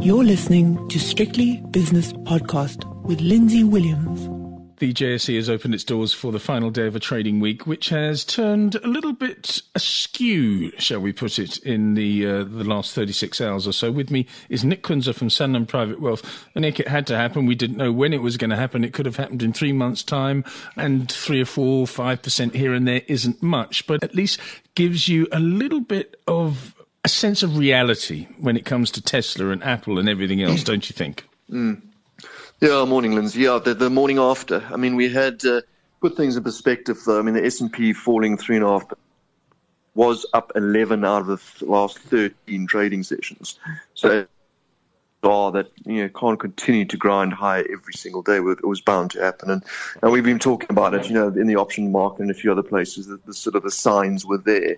You're listening to Strictly Business Podcast with Lindsay Williams. The JSE has opened its doors for the final day of a trading week, which has turned a little bit askew, shall we put it, in the uh, the last 36 hours or so. With me is Nick Kunze from Sanlam Private Wealth. And Nick, it had to happen. We didn't know when it was going to happen. It could have happened in three months' time, and three or four, five percent here and there isn't much, but at least gives you a little bit of a sense of reality when it comes to Tesla and Apple and everything else, don't you think? Mm. Yeah, morning, Lindsay. Yeah, the, the morning after. I mean, we had uh, put things in perspective. Though. I mean, the S and P falling three and a half was up 11 out of the last 13 trading sessions. So are that you know can't continue to grind higher every single day. It was bound to happen, and, and we've been talking about it. You know, in the option market and a few other places, the, the sort of the signs were there.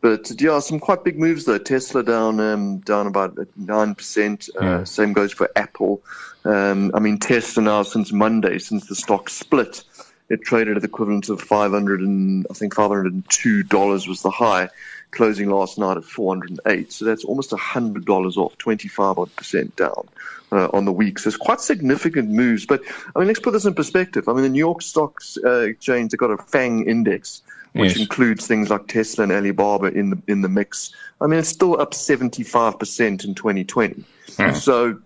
But yeah, some quite big moves though. Tesla down um, down about nine percent. Uh, Same goes for Apple. Um, I mean, Tesla now since Monday, since the stock split, it traded at the equivalent of five hundred and I think five hundred and two dollars was the high, closing last night at four hundred and eight. So that's almost hundred dollars off, twenty five odd percent down. Uh, on the week. So it's quite significant moves. But I mean, let's put this in perspective. I mean, the New York Stock uh, Exchange, they've got a FANG index, which yes. includes things like Tesla and Alibaba in the in the mix. I mean, it's still up 75% in 2020. Mm. So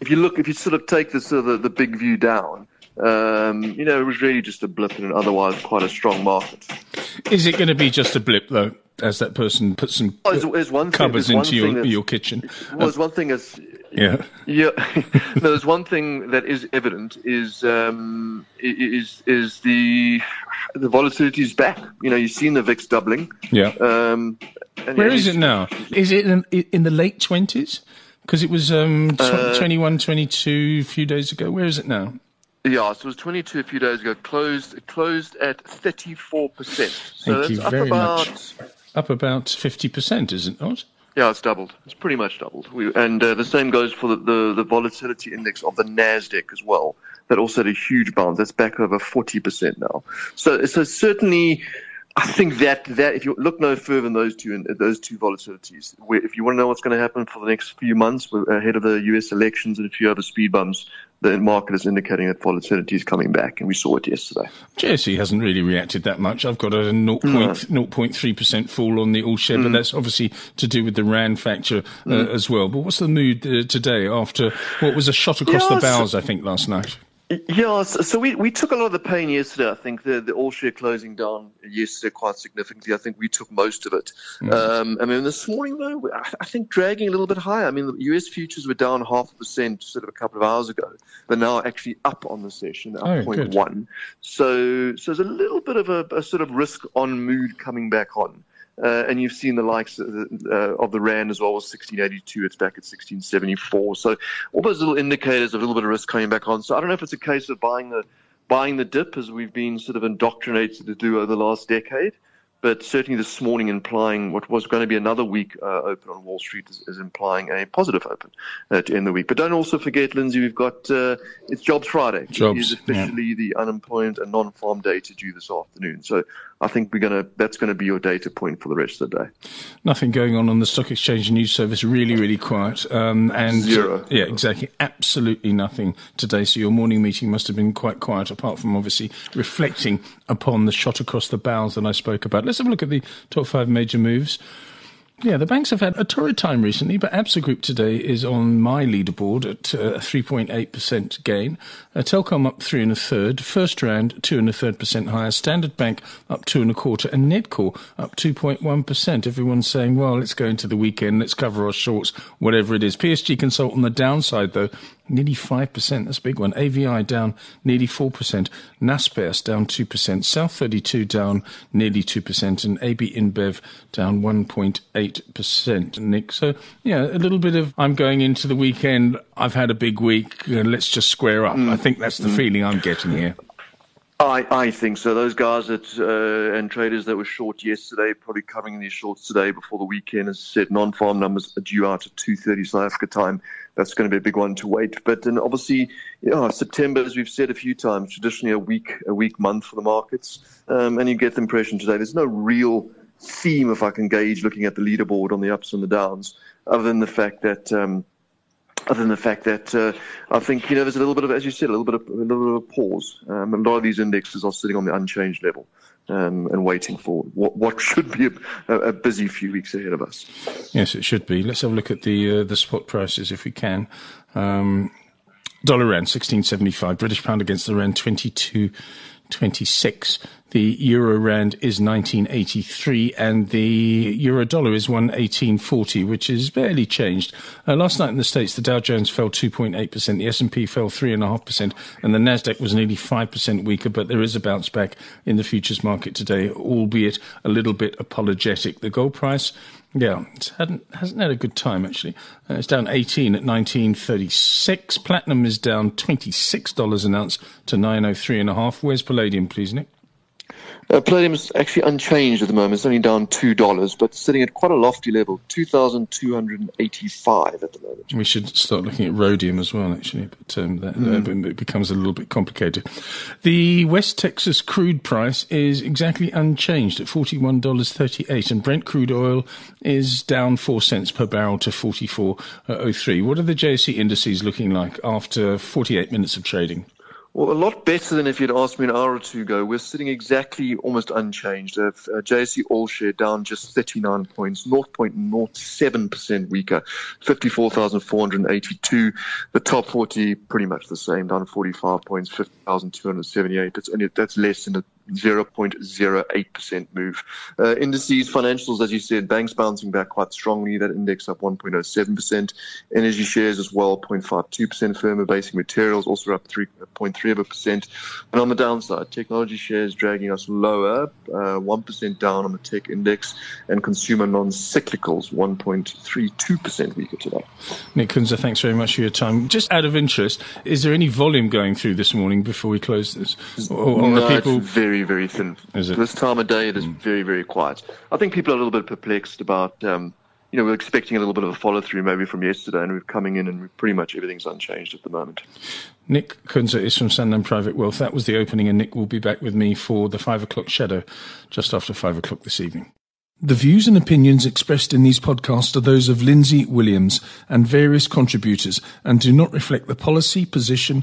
if you look, if you sort of take the sort of the, the big view down, um, you know, it was really just a blip in an otherwise quite a strong market. Is it going to be just a blip, though, as that person puts some oh, there's, there's one cupboards thing, into your, your kitchen? Well, there's one thing as yeah. Yeah. no, there's one thing that is evident is um, is is the the volatility is back. You know, you've seen the VIX doubling. Yeah. Um, Where is it now? Is it in, in the late twenties? Because it was um, uh, 21, 22 a few days ago. Where is it now? Yeah, so it was 22 a few days ago. Closed closed at 34 percent. So Thank that's up about much. up about 50 percent, isn't it not? Yeah, it's doubled. It's pretty much doubled. We, and uh, the same goes for the, the, the, volatility index of the Nasdaq as well. That also had a huge bounce. That's back over 40% now. So, so certainly, I think that, that if you look no further than those two those two volatilities, if you want to know what's going to happen for the next few months ahead of the U.S. elections and a few other speed bumps, the market is indicating that volatility is coming back, and we saw it yesterday. JSE hasn't really reacted that much. I've got a 0.3% fall on the all share, mm. but that's obviously to do with the RAND factor uh, mm. as well. But what's the mood uh, today after what was a shot across the bows, I think, last night? Yeah, so, we, we took a lot of the pain yesterday. I think the, the all share closing down yesterday quite significantly. I think we took most of it. Mm-hmm. Um, I mean, this morning though, I think dragging a little bit higher. I mean, the US futures were down half a percent sort of a couple of hours ago, but now actually up on the session, up oh, 0.1. So, so there's a little bit of a, a sort of risk on mood coming back on. Uh, and you've seen the likes of the, uh, of the RAND as well as 1682. It's back at 1674. So all those little indicators of a little bit of risk coming back on. So I don't know if it's a case of buying the buying the dip as we've been sort of indoctrinated to do over the last decade, but certainly this morning implying what was going to be another week uh, open on Wall Street is, is implying a positive open uh, to end the week. But don't also forget, Lindsay, we've got uh, it's Jobs Friday. Jobs, it is officially yeah. the unemployment and non-farm data due this afternoon. So I think we're gonna that's going to be your data point for the rest of the day. Nothing going on on the stock exchange news service. Really, really quiet. Um, and zero. Yeah, exactly. Absolutely nothing today. So your morning meeting must have been quite quiet, apart from obviously reflecting upon the shot across the bows that I spoke about. Let's have a look at the top five major moves. Yeah, the banks have had a torrid time recently, but Absa Group today is on my leaderboard at uh, a 3.8% gain. Uh, Telkom up three and a third. FirstRand two and a third percent higher. Standard Bank up two and a quarter, and Nedcor up 2.1%. Everyone's saying, well, let's go into the weekend, let's cover our shorts, whatever it is. PSG Konsult on the downside, though, nearly 5%. That's a big one. AVI down nearly 4%. Naspers down 2%. South 32 down nearly 2%. And AB InBev down 1.8%. Nick, so, yeah, a little bit of I'm going into the weekend. I've had a big week. Uh, let's just square up. Mm. I think that's the mm. feeling I'm getting here. I, I think so. Those guys that uh, and traders that were short yesterday, probably covering these shorts today before the weekend. As I said, non-farm numbers are due out at 2:30 South Africa time. That's going to be a big one to wait. But then obviously, you know, September, as we've said a few times, traditionally a weak a weak month for the markets, um, and you get the impression today there's no real theme, if I can gauge, looking at the leaderboard on the ups and the downs, other than the fact that. Um, other than the fact that uh, I think you know there's a little bit of, as you said, a little bit of a little bit of pause. Um, a lot of these indexes are sitting on the unchanged level um, and waiting for what, what should be a, a, busy few weeks ahead of us. Yes, it should be. Let's have a look at the uh, the spot prices if we can. Um, dollar rand sixteen seventy five, British pound against the rand twenty two 26. The euro rand is 1983 and the euro dollar is 118.40, which is barely changed. Uh, last night in the States, the Dow Jones fell 2.8%, the S&P fell 3.5%, and the Nasdaq was nearly 5% weaker, but there is a bounce back in the futures market today, albeit a little bit apologetic. The gold price yeah, it hasn't had a good time actually. Uh, it's down 18 at 1936. Platinum is down $26 an ounce to 903 and a half. Where's palladium, please, Nick? Uh, palladium is actually unchanged at the moment. It's only down two dollars, but sitting at quite a lofty level, two thousand two hundred and eighty-five at the moment. We should start looking at rhodium as well, actually, but um, that, mm. it becomes a little bit complicated. The West Texas crude price is exactly unchanged at forty-one dollars thirty-eight, and Brent crude oil is down four cents per barrel to forty-four oh three. What are the JSE indices looking like after forty-eight minutes of trading? Well, a lot better than if you'd asked me an hour or two ago. We're sitting exactly almost unchanged. Uh, uh, JSE All Share down just 39 points, 0.07% weaker, 54,482. The top 40 pretty much the same, down 45 points, 50,278. That's only that's less than a 0.08% move. Uh, indices, financials, as you said, banks bouncing back quite strongly. That index up 1.07%. Energy shares as well, 0.52%. Firma basic materials also up 3.3%. And on the downside, technology shares dragging us lower, uh, 1% down on the tech index, and consumer non-cyclicals 1.32% weaker today. Nick Kunze, thanks very much for your time. Just out of interest, is there any volume going through this morning before we close this? Or, or no, people... very very, very thin. This time of day, it is mm. very, very quiet. I think people are a little bit perplexed about, um, you know, we're expecting a little bit of a follow through maybe from yesterday, and we're coming in and pretty much everything's unchanged at the moment. Nick Kunze is from Sanlam Private Wealth. That was the opening, and Nick will be back with me for the five o'clock shadow just after five o'clock this evening. The views and opinions expressed in these podcasts are those of Lindsay Williams and various contributors and do not reflect the policy, position,